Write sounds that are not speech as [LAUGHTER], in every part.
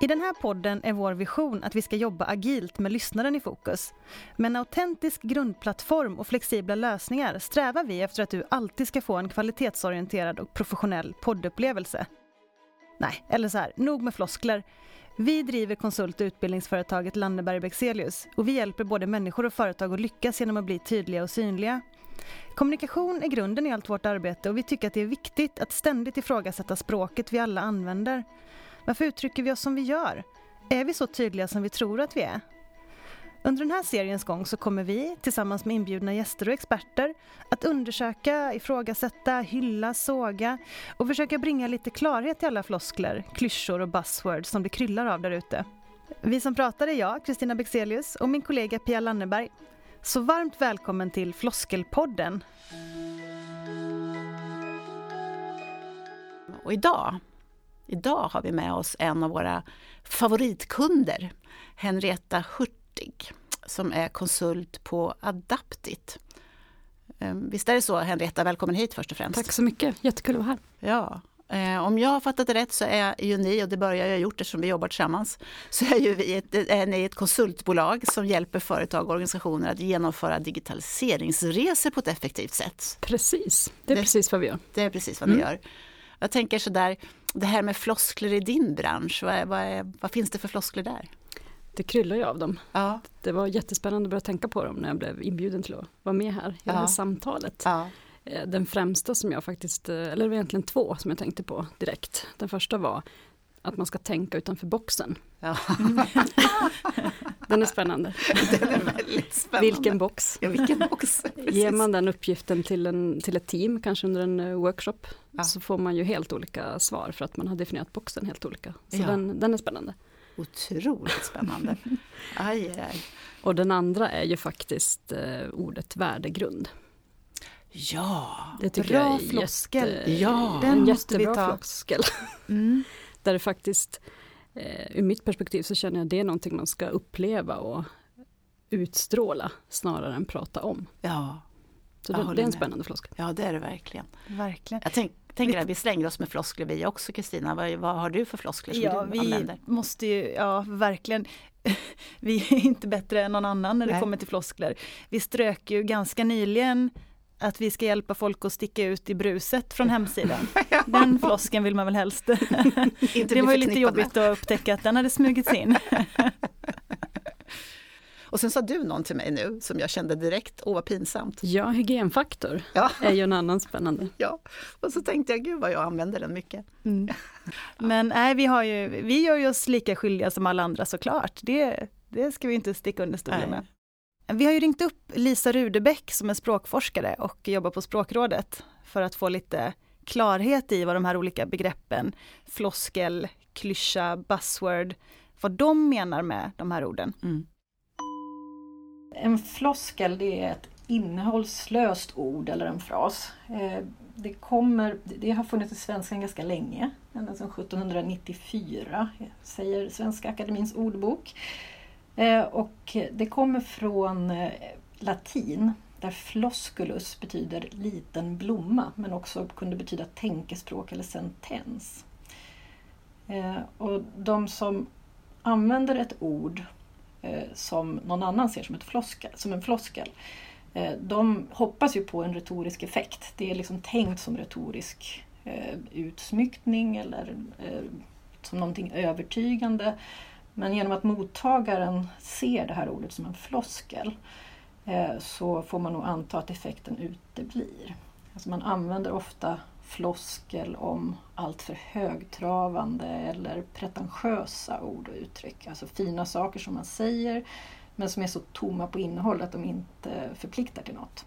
I den här podden är vår vision att vi ska jobba agilt med lyssnaren i fokus. Med en autentisk grundplattform och flexibla lösningar strävar vi efter att du alltid ska få en kvalitetsorienterad och professionell poddupplevelse. Nej, eller så här, nog med floskler. Vi driver konsult och utbildningsföretaget Landeberg Bexelius och vi hjälper både människor och företag att lyckas genom att bli tydliga och synliga. Kommunikation är grunden i allt vårt arbete och vi tycker att det är viktigt att ständigt ifrågasätta språket vi alla använder. Varför uttrycker vi oss som vi gör? Är vi så tydliga som vi tror att vi är? Under den här seriens gång så kommer vi, tillsammans med inbjudna gäster och experter, att undersöka, ifrågasätta, hylla, såga och försöka bringa lite klarhet i alla floskler, klyschor och buzzwords som det kryllar av där ute. Vi som pratar är jag, Kristina Bexelius, och min kollega Pia Lanneberg. Så varmt välkommen till Floskelpodden! Och idag Idag har vi med oss en av våra favoritkunder, Henrietta Hurtig, som är konsult på Adaptit. Ehm, visst är det så Henrietta, välkommen hit först och främst. Tack så mycket, jättekul att vara här. Ja, eh, om jag har fattat det rätt så är ju ni, och det börjar jag ha gjort eftersom vi jobbar tillsammans, så är, ju vi ett, är ni ett konsultbolag som hjälper företag och organisationer att genomföra digitaliseringsresor på ett effektivt sätt. Precis, det är det, precis vad vi gör. Det är precis vad mm. ni gör. Jag tänker sådär, det här med floskler i din bransch, vad, vad, vad finns det för floskler där? Det kryllar ju av dem. Ja. Det var jättespännande att börja tänka på dem när jag blev inbjuden till att vara med här i ja. det här samtalet. Ja. Eh, den främsta som jag faktiskt, eh, eller det var egentligen två som jag tänkte på direkt. Den första var att man ska tänka utanför boxen. Ja. [LAUGHS] den är spännande. Den är väldigt spännande. Vilken box. Ja, vilken box. [LAUGHS] Ger man den uppgiften till, en, till ett team, kanske under en eh, workshop, ja. så får man ju helt olika svar för att man har definierat boxen helt olika. Så ja. den, den är spännande. Otroligt spännande. [LAUGHS] aj, aj. Och den andra är ju faktiskt eh, ordet värdegrund. Ja, det tycker bra jag är floskel. Jätte, ja, den måste vi ta. floskel. Mm. Där det faktiskt, eh, ur mitt perspektiv så känner jag att det är någonting man ska uppleva och utstråla snarare än prata om. Ja. Så det, det, är en spännande floskel. Ja det är det verkligen. verkligen. Jag tänk, tänker att vi slänger oss med floskler vi också Kristina. Vad, vad, har du för floskler som ja, du använder? Vi måste ju, ja verkligen. [LAUGHS] vi är inte bättre än någon annan när det Nej. kommer till floskler. Vi strök ju ganska nyligen att vi ska hjälpa folk att sticka ut i bruset från hemsidan. [LAUGHS] Den flosken vill man väl helst. [LAUGHS] det var ju lite jobbigt att upptäcka att den hade smugits in. [LAUGHS] Och sen sa du någon till mig nu som jag kände direkt, åh vad pinsamt. Ja, hygienfaktor ja. är ju en annan spännande. Ja, och så tänkte jag, gud vad jag använder den mycket. Mm. Men nej, vi, har ju, vi gör ju oss lika skyldiga som alla andra såklart. Det, det ska vi inte sticka under stolen med. Vi har ju ringt upp Lisa Rudebäck som är språkforskare och jobbar på Språkrådet för att få lite klarhet i vad de här olika begreppen, floskel, klyscha, buzzword, vad de menar med de här orden. Mm. En floskel det är ett innehållslöst ord eller en fras. Eh, det, kommer, det har funnits i svenskan ganska länge, ända sedan 1794 säger Svenska Akademins ordbok. Eh, och det kommer från eh, latin där flosculus betyder liten blomma men också kunde betyda tänkespråk eller sentens. Eh, och de som använder ett ord som någon annan ser som, ett floskel, som en floskel de hoppas ju på en retorisk effekt. Det är liksom tänkt som retorisk utsmyckning eller som någonting övertygande. Men genom att mottagaren ser det här ordet som en floskel eh, så får man nog anta att effekten uteblir. Alltså man använder ofta floskel om allt för högtravande eller pretentiösa ord och uttryck. Alltså fina saker som man säger men som är så tomma på innehåll att de inte förpliktar till något.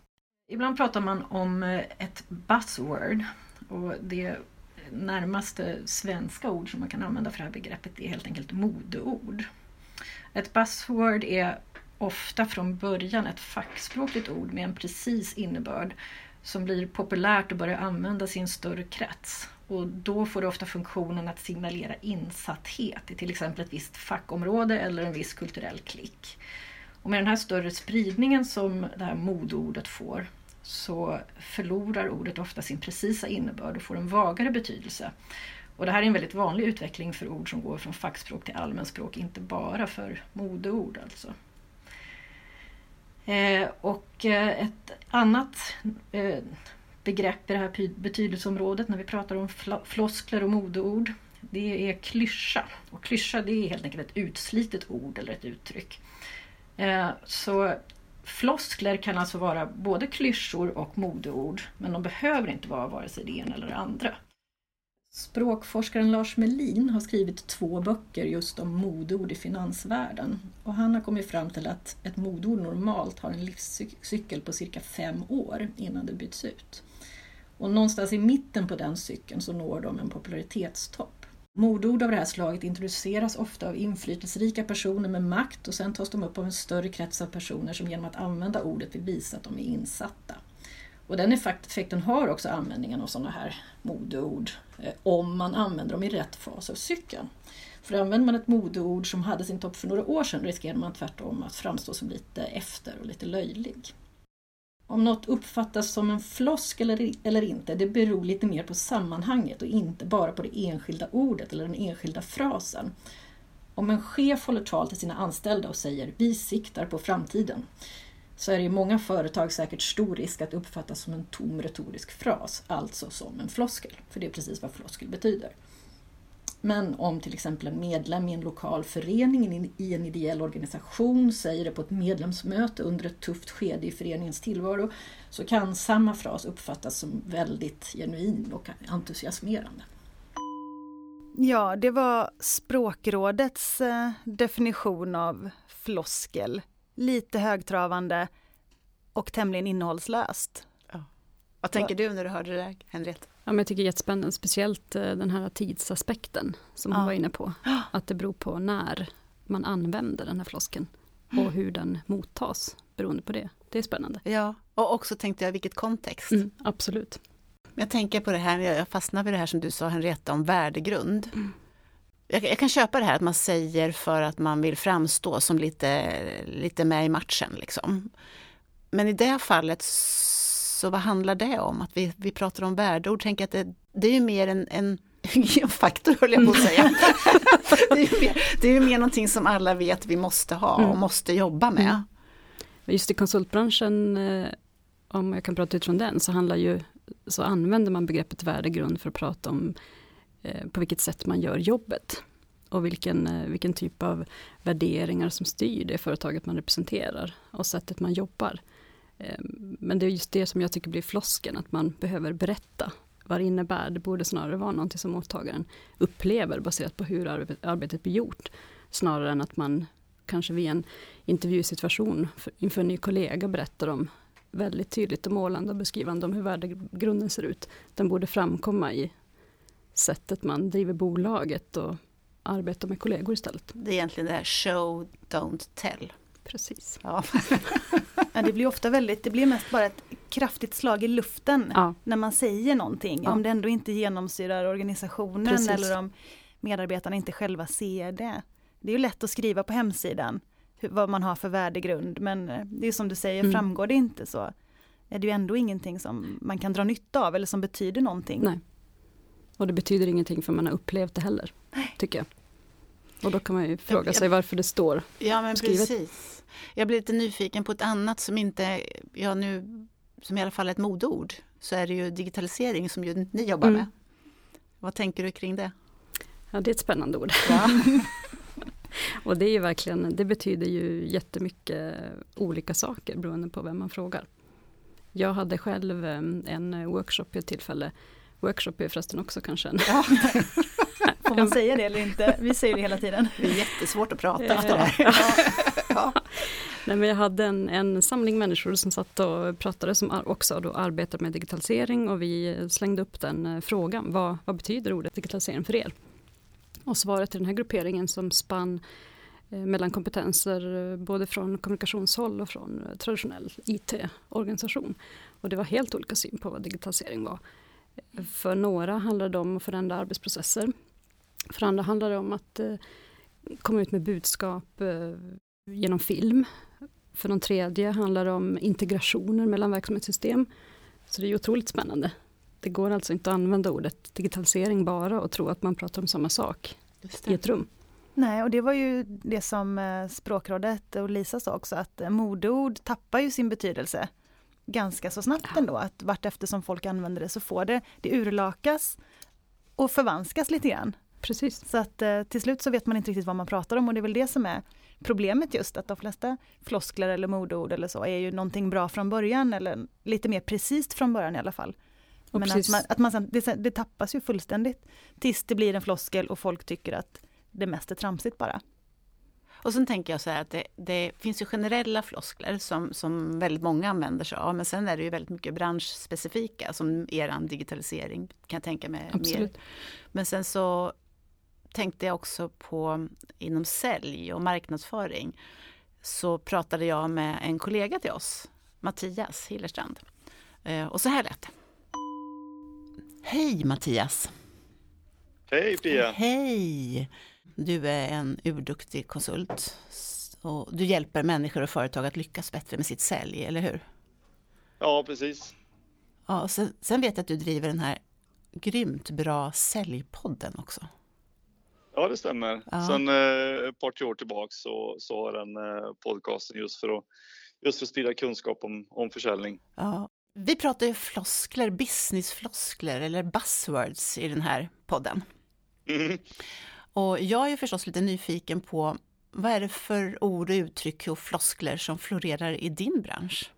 Ibland pratar man om ett buzzword och det närmaste svenska ord som man kan använda för det här begreppet är helt enkelt modeord. Ett buzzword är ofta från början ett fackspråkligt ord med en precis innebörd som blir populärt och börjar användas i en större krets. Och då får det ofta funktionen att signalera insatthet i till exempel ett visst fackområde eller en viss kulturell klick. Och med den här större spridningen som det här modordet får så förlorar ordet ofta sin precisa innebörd och får en vagare betydelse. Och det här är en väldigt vanlig utveckling för ord som går från fackspråk till allmänspråk, inte bara för modeord alltså. Eh, och eh, ett annat eh, begrepp i det här betydelseområdet när vi pratar om floskler och modeord, det är klyscha. Och klyscha det är helt enkelt ett utslitet ord eller ett uttryck. Eh, så floskler kan alltså vara både klyschor och modeord, men de behöver inte vara vare sig det ena eller det andra. Språkforskaren Lars Melin har skrivit två böcker just om modeord i finansvärlden. Och han har kommit fram till att ett modeord normalt har en livscykel på cirka fem år innan det byts ut. Och någonstans i mitten på den cykeln så når de en popularitetstopp. Mordord av det här slaget introduceras ofta av inflytelserika personer med makt och sen tas de upp av en större krets av personer som genom att använda ordet vill visa att de är insatta. Och den effekten har också användningen av sådana här modeord eh, om man använder dem i rätt fas av cykeln. För använder man ett modeord som hade sin topp för några år sedan riskerar man tvärtom att framstå som lite efter och lite löjlig. Om något uppfattas som en flosk eller, eller inte, det beror lite mer på sammanhanget och inte bara på det enskilda ordet eller den enskilda frasen. Om en chef håller tal till sina anställda och säger ”vi siktar på framtiden” så är det i många företag säkert stor risk att uppfattas som en tom retorisk fras, alltså som en floskel, för det är precis vad floskel betyder. Men om till exempel en medlem i en lokal förening i en ideell organisation säger det på ett medlemsmöte under ett tufft skede i föreningens tillvaro så kan samma fras uppfattas som väldigt genuin och entusiasmerande. Ja, det var Språkrådets eh, definition av floskel lite högtravande och tämligen innehållslöst. Ja. Vad tänker du när du hörde det där, Henriette? Ja, men jag tycker det är jättespännande, speciellt eh, den här tidsaspekten som ja. hon var inne på. Att det beror på när man använder den här flosken och mm. hur den mottas beroende på det. Det är spännande. Ja, och också tänkte jag vilket kontext. Mm, absolut. Jag tänker på det här, jag fastnar vid det här som du sa Henrietta om värdegrund. Mm jag, jag, kan köpa det här att man säger för att man vill framstå som lite, lite med i matchen. Liksom. Men i det fallet, så vad handlar det om? Att vi, vi pratar om värdeord, tänker att det, det är ju mer en, en [LAUGHS] hygienfaktor höll jag på att säga. [LAUGHS] det, är ju mer, det är ju mer någonting som alla vet vi måste ha och mm. måste jobba med. Mm. Just i konsultbranschen, eh, om jag kan prata utifrån den, så handlar ju så använder man begreppet värdegrund för att prata om Eh, på vilket sätt man gör jobbet. Och vilken, eh, vilken typ av värderingar som styr det företaget man representerar och sättet man jobbar. Ehm, men det är just det som jag tycker blir flosken, att man behöver berätta vad det innebär. Det borde snarare vara någonting som mottagaren upplever baserat på hur arbetet blir gjort. Snarare än att man kanske vid en intervjusituation inför en ny kollega berättar om väldigt tydligt och målande och beskrivande om hur värdegrunden ser ut. Den borde framkomma i sättet man driver bolaget och arbetar med kollegor istället. Det är egentligen det här show, don't tell. Precis. Ja. [LAUGHS] ja, det blir ofta väldigt, det blir mest bara ett kraftigt slag i luften ja. när man säger någonting. Ja. Om det ändå inte genomsyrar organisationen Precis. eller om medarbetarna inte själva ser det. Det är ju lätt att skriva på hemsidan hur, vad man har för värdegrund men eh, det är som du säger, mm. framgår det inte så är det ju ändå ingenting som man kan dra nytta av eller som betyder någonting. Nej. Och det betyder ingenting för man har upplevt det heller, tycker jag. Och då kan man ju fråga jag, sig varför det står Ja men skrivet. precis. Jag blir lite nyfiken på ett annat som inte, ja nu, som i alla fall är ett modord, så är det ju digitalisering som ju ni jobbar mm. med. Vad tänker du kring det? Ja det är ett spännande ord. Ja. [LAUGHS] och det är ju verkligen, det betyder ju jättemycket olika saker beroende på vem man frågar. Jag hade själv eh, en workshop vid ett tillfälle Workshop är förresten också kanske en... Ja. [LAUGHS] Får man säga det eller inte? Vi säger det hela tiden. Det är jättesvårt att prata efter det här. [LAUGHS] Ja. Nej, men jag hade en, en samling människor som satt och pratade som också då arbetar med digitalisering och vi slängde upp den eh, frågan. Vad, vad betyder ordet digitalisering för er? Och svaret till den här grupperingen som spann eh, mellan kompetenser eh, både från kommunikationshåll och från traditionell IT-organisation. Och det var helt olika syn på vad digitalisering var. För några handlar det om att förändra arbetsprocesser. För andra handlar det om att eh, komma ut med budskap eh, genom film. För de tredje handlar det om integrationer mellan verksamhetssystem. Så det är otroligt spännande. Det går alltså inte att använda ordet digitalisering bara och tro att man pratar om samma sak i ett rum. Nej, och det var ju det som eh, språkrådet och Lisa sa också, att modeord tappar ju sin betydelse ganska så snabbt ändå, att vart som folk använder det så får det, det urlakas och förvanskas lite grann. Precis. Så att eh, till slut så vet man inte riktigt vad man pratar om och det är väl det som är problemet just att de flesta floskler eller modeord eller så är ju någonting bra från början eller lite mer precis från början i alla fall. Och Men att man, att man sen, det, det tappas ju fullständigt tills det blir en floskel och folk tycker att det mest är tramsigt bara. Och sen tänker jag så här att det, det, finns ju generella floskler som, som väldigt många använder sig av. Men sen är det ju väldigt mycket branschspecifika som eran digitalisering kan jag tänka mig. Absolut. Mer. Men sen så tänkte jag också på inom sälj och marknadsföring. Så pratade jag med en kollega till oss, Mattias Hillerstrand. Eh, och så här lät det. Hej Mattias! Hej Pia! Hej! Du är en urduktig konsult och du hjälper människor och företag att lyckas bättre med sitt sälj, eller hur? Ja, precis. Ja, sen, sen vet jag att du driver den här grymt bra Säljpodden också. Ja, det stämmer. Ja. Sen eh, ett par år tillbaks så, så har den eh, podcasten just för att just för att sprida kunskap om, om försäljning. Ja. Vi pratar ju floskler, businessfloskler eller buzzwords i den här podden. Mm. Och jag är förstås lite nyfiken på vad är det för ord och uttryck och floskler som florerar i din bransch?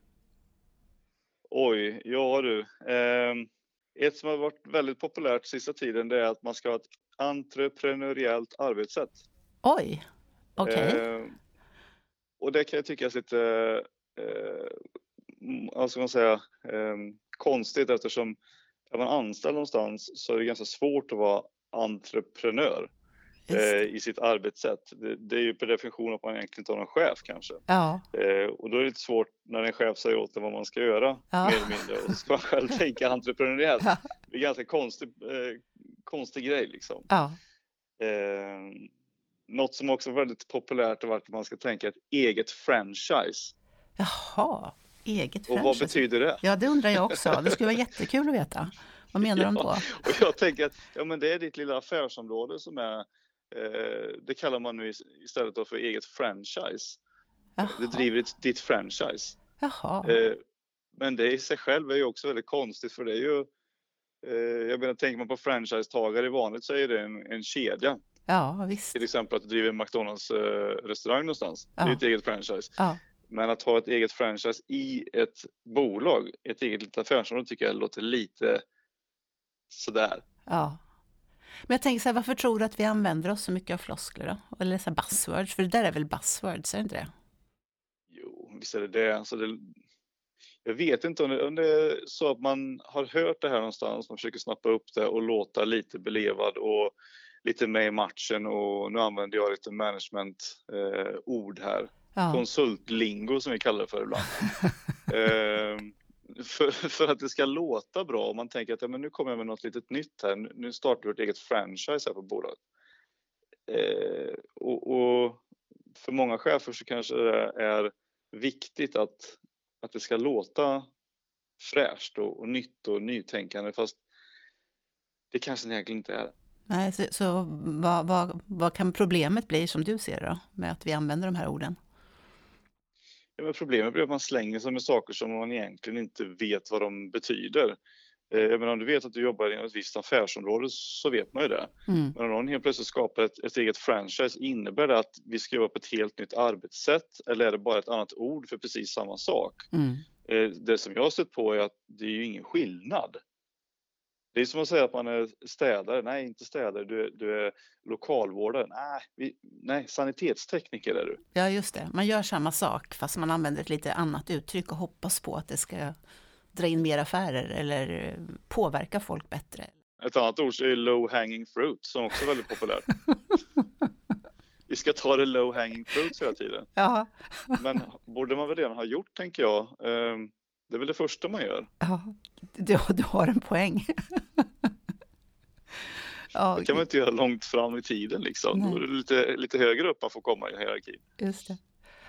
Oj, ja du. Eh, ett som har varit väldigt populärt sista tiden det är att man ska ha ett entreprenöriellt arbetssätt. Oj, okej. Okay. Eh, och det kan jag tycka är lite, eh, alltså man säga, eh, konstigt eftersom är man anställd någonstans så är det ganska svårt att vara entreprenör i sitt arbetssätt. Det, är ju per definition att man egentligen inte har någon chef kanske. Ja. Eh, och då är det lite svårt när en chef säger åt en vad man ska göra ja. mer eller mindre och så ska man själv tänka entreprenöriellt. Ja. Det är ganska konstig, eh, konstig grej liksom. Ja. Eh, något som också är väldigt populärt är att man ska tänka ett eget franchise. Jaha, eget och franchise. Och vad betyder det? Ja, det undrar jag också. Det skulle vara jättekul att veta. Vad menar [LAUGHS] ja, de då? Och jag tänker att ja, men det är ditt lilla affärsområde som är, eh, det kallar man nu istället för eget franchise. Jaha. Du driver ditt, ditt franchise. Jaha. Eh, men det i sig själv är ju också väldigt konstigt för det är ju, eh, jag menar tänker man på franchisetagare i vanligt så är det en, en kedja. Ja, visst. Till exempel att du driver en McDonalds eh, restaurang någonstans. Ja. Det är ett eget franchise. Ja. Men att ha ett eget franchise i ett bolag, ett eget litet affärsområde tycker jag låter lite sådär. Ja. Men jag tänker så här, varför tror du att vi använder oss så mycket av floskler då? Eller så buzzwords, för det där är väl buzzwords, är det inte det? Jo, visst är det det. Alltså det jag vet inte om det, om det, är så att man har hört det här någonstans, man försöker snappa upp det och låta lite belevad och lite med i matchen och nu använder jag lite management-ord eh, här. Ja. Konsultlingo som vi kallar det för ibland. [LAUGHS] eh, för, för, att det ska låta bra om man tänker att ja, men nu kommer jag med något litet nytt här. Nu startar vi ett eget franchise här på bolaget. Eh, och, och, för många chefer så kanske det är viktigt att, att det ska låta fräscht och, och nytt och nytänkande fast det kanske det egentligen inte är. Nej, så, så vad, vad, vad kan problemet bli som du ser det då, med att vi använder de här orden? Ja, men problemet blir att man slänger sig med saker som man egentligen inte vet vad de betyder. Eh, men om du vet att du jobbar i ett visst affärsområde så vet man ju det. Mm. Men om någon helt plötsligt skapar ett, ett eget franchise, innebär det att vi ska jobba på ett helt nytt arbetssätt eller är det bara ett annat ord för precis samma sak? Mm. Eh, det som jag har stött på är att det är ju ingen skillnad. Det är som att säga att man är städare. Nej, inte städare. Du är, du är lokalvårdare. Nej, vi, nej, sanitetstekniker är du. Ja, just det. Man gör samma sak fast man använder ett lite annat uttryck och hoppas på att det ska dra in mer affärer eller påverka folk bättre. Ett annat ord är low hanging fruit som också är väldigt populärt. [LAUGHS] vi ska ta det low hanging fruit hela tiden. Ja. Men borde man väl redan ha gjort, tänker jag. Ehm, det är väl det första man gör. Ja, du, du har en poäng. [LAUGHS] ja, det kan man inte göra långt fram i tiden liksom. Då är det lite, lite högre upp man får komma i hierarkin. Just det.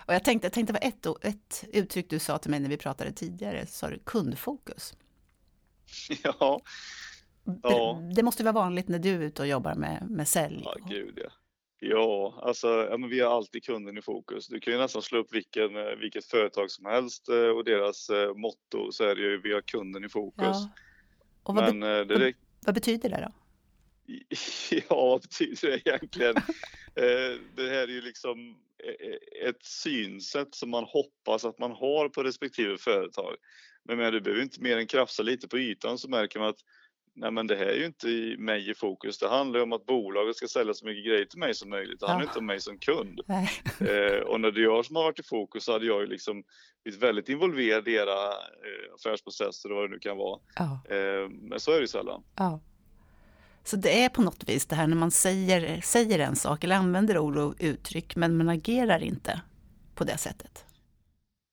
Och jag tänkte, jag tänkte på ett, ett uttryck du sa till mig när vi pratade tidigare, sa du kundfokus. ja. [LAUGHS] ja. Det, det, måste vara vanligt när du är ute och jobbar med, med sälj? Ja, gud ja. Ja, alltså ja, men vi har alltid kunden i fokus. Du kan ju nästan slå upp vilken, eh, vilket företag som helst eh, och deras eh, motto så är det ju vi har kunden i fokus. Ja. Och vad, men, be det, vad, vad betyder det då? [LAUGHS] Ja, vad betyder det egentligen? [LAUGHS] det här är ju liksom ett synsätt som man hoppas att man har på respektive företag. Men, men du behöver inte mer än krafsa lite på ytan så märker man att nej men det här är ju inte mig i fokus. Det handlar om att bolaget ska sälja så mycket grejer till mig som möjligt. Det handlar ja. inte om mig som kund. Eh, och när det är jag som har varit i fokus så hade jag ju liksom blivit väldigt involverad i era eh, affärsprocesser och vad det nu kan vara. Ja. Eh, men så är det ju sällan. Ja. Så det är på något vis det här när man säger, säger en sak eller använder ord och uttryck men man agerar inte på det sättet.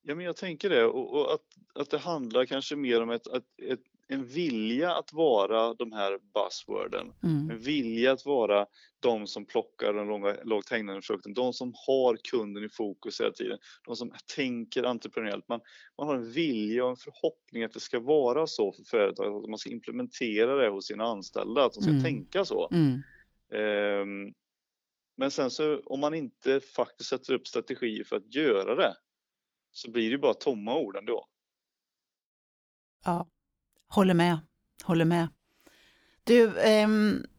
Ja, men jag tänker det och, och att, att det handlar kanske mer om ett, ett, ett en vilja att vara de här buzzworden. Mm. En vilja att vara de som plockar den långa, lågt hängande frukten. De som har kunden i fokus hela tiden. De som tänker entreprenöriellt. Man, man har en vilja och en förhoppning att det ska vara så för företaget. Att man ska implementera det hos sina anställda. Att de ska mm. tänka så. Mm. Um, men sen så om man inte faktiskt sätter upp strategier för att göra det så blir det bara tomma ord ändå. Ja, Håller med, håller med. Du, eh,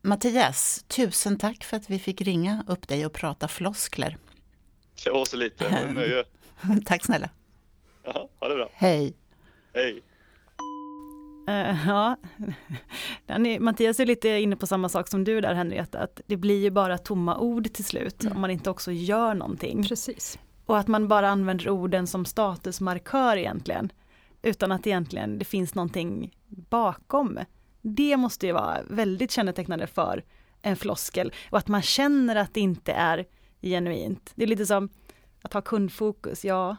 Mattias, tusen tack för att vi fick ringa upp dig och prata floskler. Det var så lite, [LAUGHS] nöje. tack snälla. Jaha, ha det bra. Hej. Hej. Uh, ja, [LAUGHS] är, Mattias är lite inne på samma sak som du där Henrietta, att det blir ju bara tomma ord till slut mm. om man inte också gör någonting. Precis. Och att man bara använder orden som statusmarkör egentligen utan att egentligen det finns någonting bakom. Det måste ju vara väldigt kännetecknande för en floskel och att man känner att det inte är genuint. Det är lite som att ha kundfokus, ja,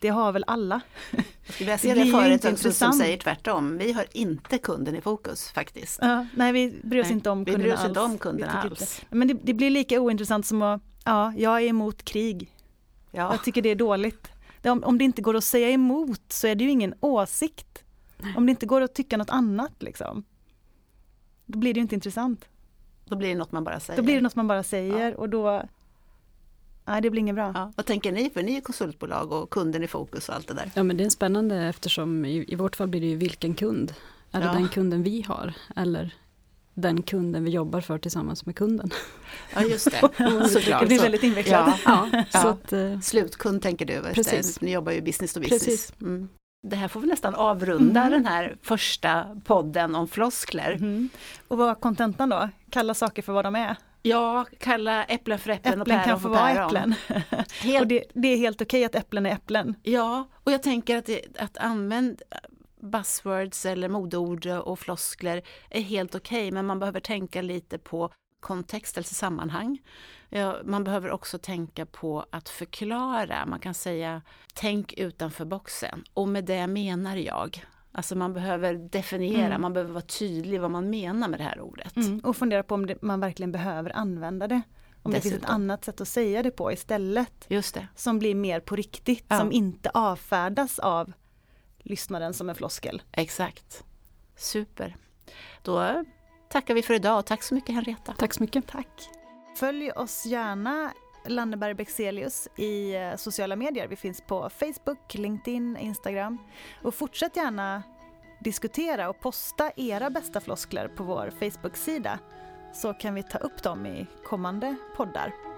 det har väl alla. Jag skulle vilja se [LAUGHS] det företag som, som säger tvärtom. Vi har inte kunden i fokus faktiskt. Ja, nej, vi bryr oss nej, inte om kunderna alls. Inte om kunderna alls. Men det, det, blir lika ointressant som att, ja, jag är emot krig. Ja. Jag tycker det är dåligt om, om det inte går att säga emot så är det ju ingen åsikt. Om det inte går att tycka något annat liksom. Då blir det ju inte intressant. Då blir det något man bara säger. Då blir det något man bara säger ja. och då Nej, det blir inget bra. Ja. Vad tänker ni? För ni är konsultbolag och kunden i fokus och allt det där. Ja, men det är spännande eftersom i, i vårt fall blir det ju vilken kund. Är det den kunden vi har eller den kunden vi jobbar för tillsammans med kunden. Ja just det, [LAUGHS] såklart. Det blir väldigt invecklat. Ja, ja. [LAUGHS] Så att, eh, Slutkund tänker du, precis. ni jobbar ju business to business. Mm. Det här får vi nästan avrunda mm. den här första podden om floskler. Mm. Och vad var kontentan då? Kalla saker för vad de är? Ja, kalla äpplen för äpplen, äpplen och päron för päron. Äpplen. Helt... och det, det, är helt okej att äpplen är äpplen. Ja, och jag tänker att, det, att använd buzzwords eller modord och floskler är helt okej, okay, men man behöver tänka lite på kontext eller sammanhang. Man behöver också tänka på att förklara. Man kan säga tänk utanför boxen och med det menar jag. Alltså man behöver definiera, mm. man behöver vara tydlig vad man menar med det här ordet. Mm. Och fundera på om det, man verkligen behöver använda det. Om Dessutom. det finns ett annat sätt att säga det på istället. Just det. Som blir mer på riktigt, ja. som inte avfärdas av lyssnaren som en floskel. Exakt. Super. Då tackar vi för idag och tack så mycket Henrietta. Tack så mycket. Tack. Följ oss gärna Lanneberg Bexelius i eh, sociala medier. Vi finns på Facebook, LinkedIn, Instagram. Och fortsätt gärna diskutera och posta era bästa floskler på vår Facebook-sida så kan vi ta upp dem i kommande poddar.